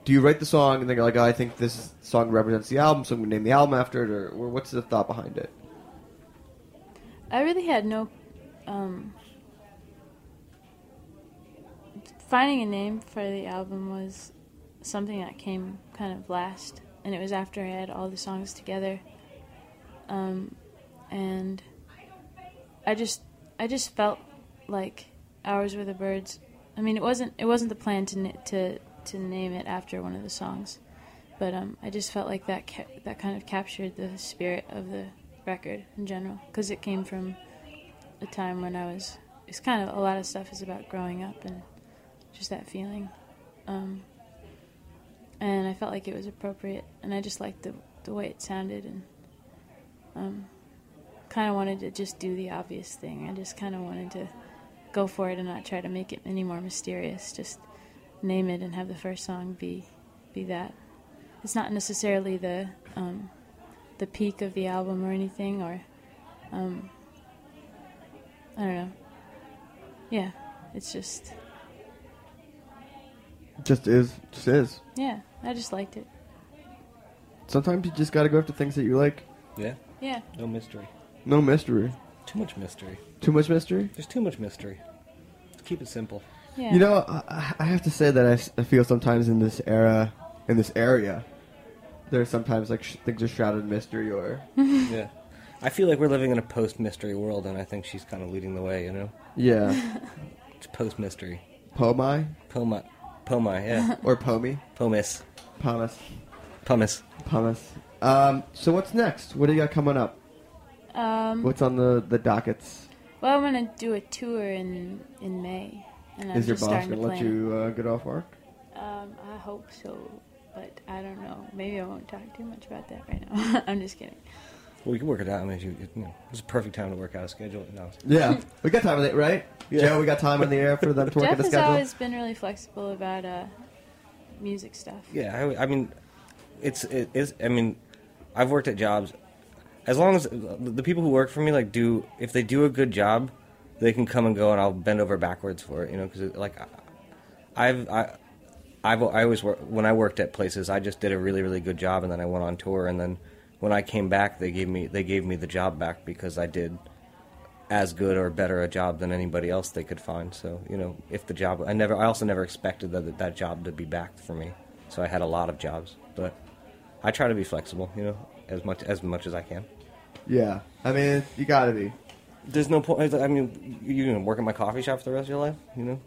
Do you write the song and then you're like, oh, I think this song represents the album, so I'm going to name the album after it, or, or what's the thought behind it? I really had no um, finding a name for the album was something that came kind of last, and it was after I had all the songs together, um, and I just I just felt like Hours with the Birds. I mean, it wasn't it wasn't the plan to to to name it after one of the songs, but um, I just felt like that ca- that kind of captured the spirit of the record in general because it came from a time when I was. It's kind of a lot of stuff is about growing up and just that feeling, um, and I felt like it was appropriate, and I just liked the the way it sounded, and um, kind of wanted to just do the obvious thing. I just kind of wanted to go for it and not try to make it any more mysterious. Just name it and have the first song be be that. It's not necessarily the um, the peak of the album or anything, or um, I don't know. Yeah, it's just Just is, just is. yeah. I just liked it. Sometimes you just got to go after things that you like. Yeah, Yeah, no mystery. No mystery. Too much mystery. Too much mystery. There's too much mystery. Let's keep it simple. yeah. You know, I, I have to say that I s- I, feel sometimes in this era, in this area, there's sometimes like sh- things are shrouded in mystery or yeah. I feel like we're living in a post mystery world, and I think she's kind of leading the way, you know? yeah, It's post mystery. pomai Poma. Poma, yeah. or pomi, Pomis. pomus, Pumice. pumice. Um, so what's next? What do you got coming up? Um, What's on the the dockets? well, I'm gonna do a tour in in May, and I'm Is your boss gonna to let you uh, get off work? Um, I hope so, but I don't know. Maybe I won't talk too much about that right now. I'm just kidding. Well, we can work it out. I mean, you, you know, it's a perfect time to work out a schedule. No. Yeah, we got time on it, right? Yeah. Joe, we got time in the air for them to work Jeff at the has always been really flexible about uh, music stuff. Yeah, I, I mean, it's it is. I mean, I've worked at jobs. As long as the people who work for me like do, if they do a good job, they can come and go, and I'll bend over backwards for it. You know, because like, I've I, I've I always work when I worked at places. I just did a really really good job, and then I went on tour, and then when I came back, they gave me they gave me the job back because I did as good or better a job than anybody else they could find. So you know, if the job, I never, I also never expected that that job to be back for me. So I had a lot of jobs, but I try to be flexible. You know, as much as much as I can. Yeah, I mean, you gotta be. There's no point. I mean, you you gonna work at my coffee shop for the rest of your life? You know,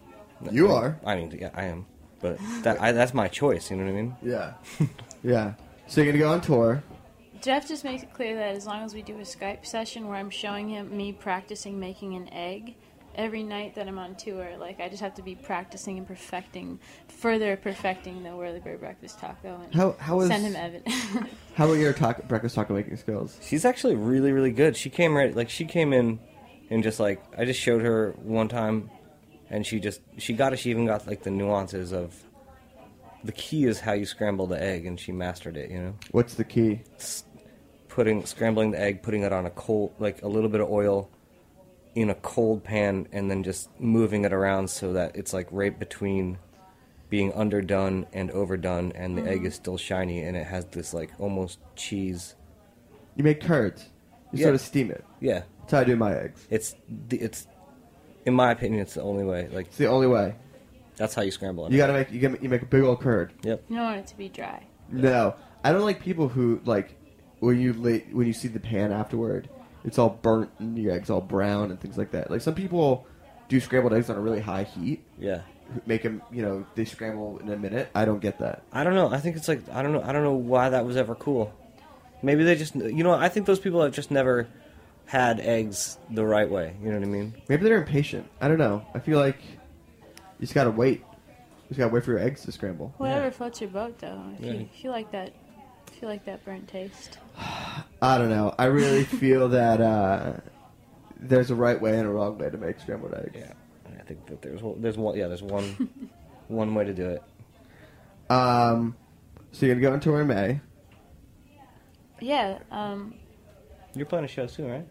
You are. I mean, yeah, I am. But that I, that's my choice. You know what I mean? Yeah. yeah. So you're gonna go on tour. Jeff just makes it clear that as long as we do a Skype session where I'm showing him me practicing making an egg every night that I'm on tour, like I just have to be practicing and perfecting, further perfecting the whirlybird breakfast taco and How how was send him evidence. how are your taco, breakfast taco making skills? She's actually really, really good. She came right, like she came in, and just like I just showed her one time, and she just she got it. She even got like the nuances of. The key is how you scramble the egg, and she mastered it. You know, What's the key? It's putting scrambling the egg, putting it on a cold, like a little bit of oil, in a cold pan, and then just moving it around so that it's like right between being underdone and overdone, and the egg mm-hmm. is still shiny, and it has this like almost cheese. You make curds. You Yeah. sort of steam it. Yeah, That's how I do my eggs. It's the, it's in my opinion, it's the only way. Like It's the only way. that's how you scramble it. You gotta make you, gotta, you make a big old curd. Yep. you don't want it to be dry. No, I don't like people who like when you late when you see the pan afterward, it's all burnt and your eggs all brown and things like that. Like some people do scrambled eggs on a really high heat, Yeah. make them you know they scramble in a minute. I don't get that. I don't know. I think it's like I don't know. I don't know why that was ever cool. Maybe they just you know. I think those people have just never had eggs the right way. You know what I mean? Maybe they're impatient. I don't know. I feel like you just gotta wait. You just gotta wait for your eggs to scramble. Whatever Yeah. floats your boat, though. If Yeah. you if you like that, if you like that burnt taste. I don't know. I really feel that uh, there's a right way and a wrong way to make scrambled eggs. Yeah. I think that there's one- there's one yeah there's one one way to do it. Um, so you're gonna go on tour in May. Yeah, um, You're playing a show soon, right?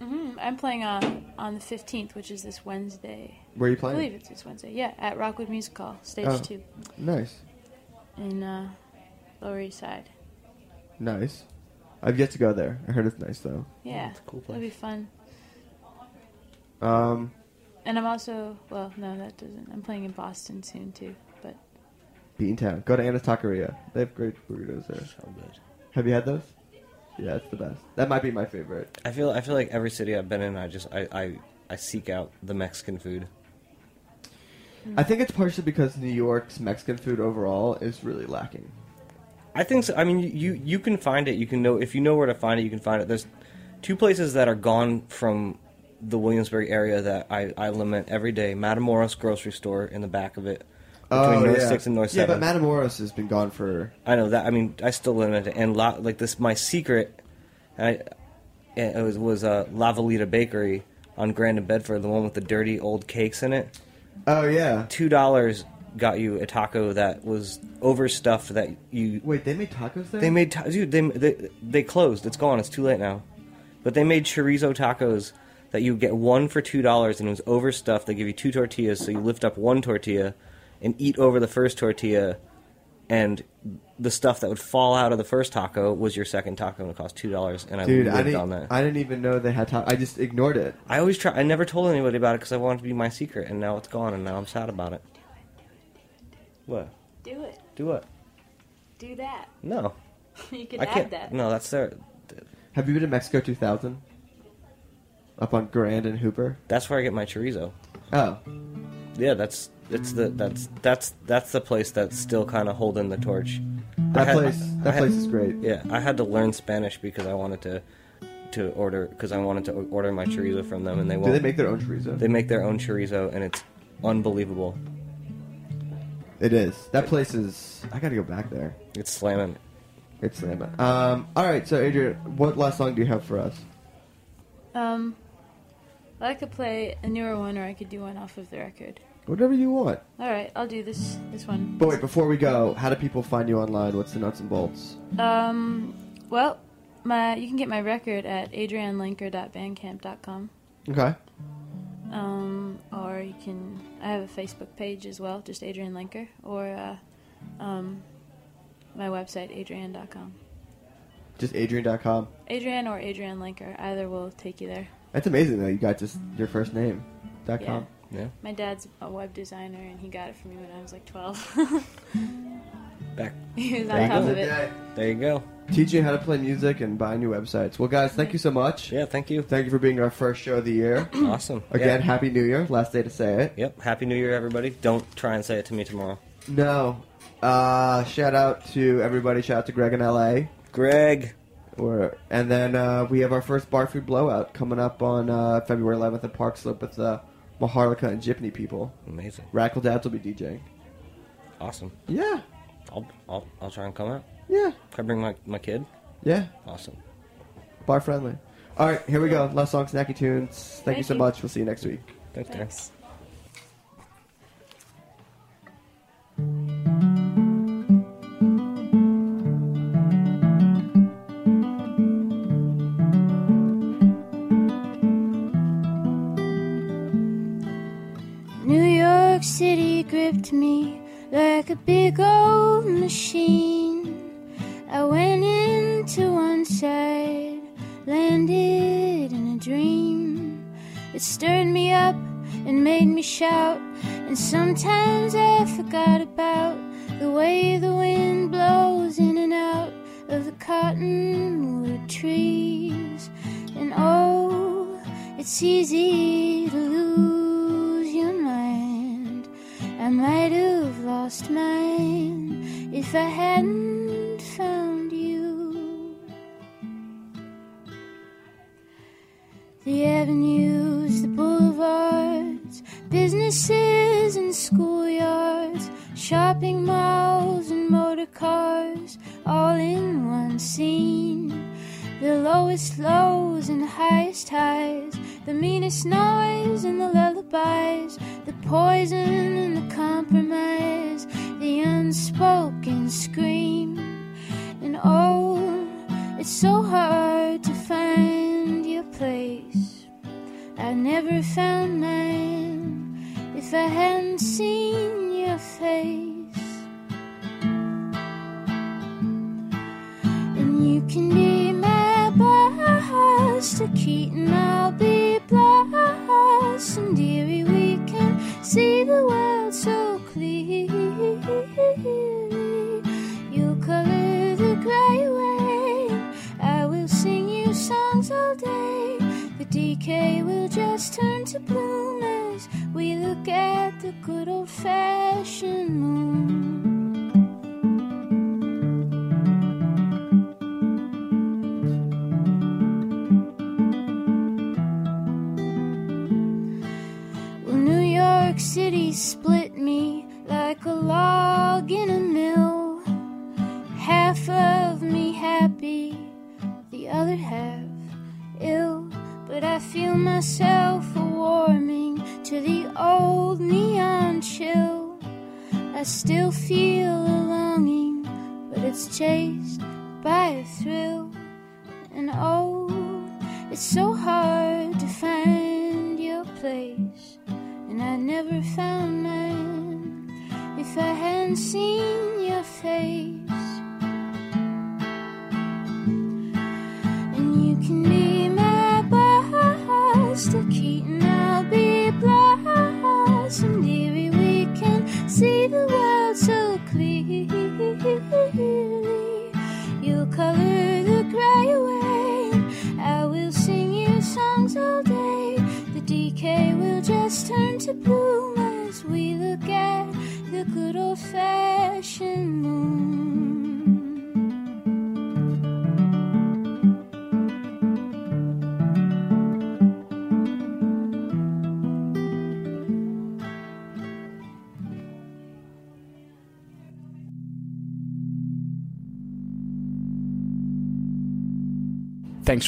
Mm-hmm. I'm playing on on the 15th, which is this Wednesday. Where are you playing? I playing? believe it's this Wednesday. Yeah, at Rockwood Music Hall, stage Oh. two, Nice, in uh, Lower East Side. nice. I've yet to go there. I heard it's nice though. Yeah, it's a cool it'll be fun. Um, And I'm also well, no, that doesn't. I'm playing in Boston soon too. But Beantown. Go to Anna's Taqueria. They have great burritos there. So good. Have you had those? Yeah, it's the best. That might be my favorite. I feel I feel like every city I've been in, I just I I, I seek out the Mexican food. I think it's partially because New York's Mexican food overall is really lacking. I think so. I mean, you you can find it. You can know if you know where to find it. You can find it. There's two places that are gone from the Williamsburg area that I, I lament every day. Matamoros grocery store in the back of it between North Oh, yeah. Six and North Yeah, Seven. but Matamoros has been gone for. I know that. I mean, I still lament it. And la, like this, my secret, I it was was uh, La Valita Bakery on Grand and Bedford, the one with the dirty old cakes in it. Oh yeah. Two dollars got you a taco that was overstuffed. That you Wait, they made tacos there. They made ta- dude. They, they they closed. It's gone. It's too late now. But they made chorizo tacos that you get one for two dollars, and it was overstuffed. They give you two tortillas, so you lift up one tortilla and eat over the first tortilla, and the stuff that would fall out of the first taco was your second taco, and it cost two dollars. And I lived I didn't. on that. I didn't even know they had. Ta- I just ignored it. I always try. I never told anybody about it because I wanted it to be my secret, and now it's gone, and now I'm sad about it. What? do it. Do what? Do that. No, you can I add can't. that. No, that's their. Have you been to Mexico 2000? Up on Grand and Hooper. That's where I get my chorizo. Oh, Yeah, that's it's the that's that's that's the place that's still kind of holding the torch. that had- place. That had- place is great. Yeah, I had to learn Spanish because I wanted to to order because I wanted to order my chorizo from them, and they Do won't. Do they make their own chorizo? They make their own chorizo, and it's unbelievable. It is. That place is. I gotta go back there. It's slamming. It's slamming. Um. All right. So, Adrianne, what last song do you have for us? Um, I could play a newer one, or I could do one off of the record. Whatever you want. All right, I'll do this this one. But wait, before we go, how do people find you online? What's the nuts and bolts? Um, well, my you can get my record at adriannelenker.bandcamp.com. Okay. Um, or you can I have a Facebook page as well, just Adrianne Lenker, or uh, um, my website adrianne.com. Just Adrianne.com. Adrianne or Adrianne Lenker, either will take you there. That's amazing though. You got just your first name. Dot Yeah. com. Yeah. My dad's a web designer, and he got it for me when I was like 12. Back. he was on you top of it. There you go. Teach you how to play music and buy new websites. Well, guys, thank you so much. Yeah. Thank you. Thank you for being our first show of the year. Awesome. Again, Yeah. Happy New Year. Last day to say it. Yep. Happy New Year, everybody. Don't try and say it to me tomorrow. No. Uh, shout out to everybody. Shout out to Greg in LA. Greg. Or, and then uh, we have our first bar food blowout coming up on uh, February 11th at Park Slope with the Maharlika and Jeepney people. Amazing. Rackle Dads will be DJing. Awesome. Yeah. I'll I'll I'll try and come out. Yeah. Can I bring my my kid? Yeah. Awesome. Bar friendly. All right, here we go. Last song, Snacky Tunes. Thank, you so you. much. We'll see you next week. Thanks, Darin. Thanks. New York City gripped me like a big old machine. Shout, and sometimes I forgot about the way the wind blows in and out of the cottonwood trees. And oh, it's easy to lose your mind. I might have lost mine if I hadn't lowest lows and the highest highs, the meanest noise and the lullabies, the poison and the compromise, the unspoken scream. And oh, it's so hard to find your place. I never found mine if I hadn't seen your face. And you can be Buster Keaton, I'll be Blossom Dearie. We can see the world so clearly. You'll color the gray away. I will sing you songs all day. The decay will just turn to bloom as we look at the good old fashioned moon. City split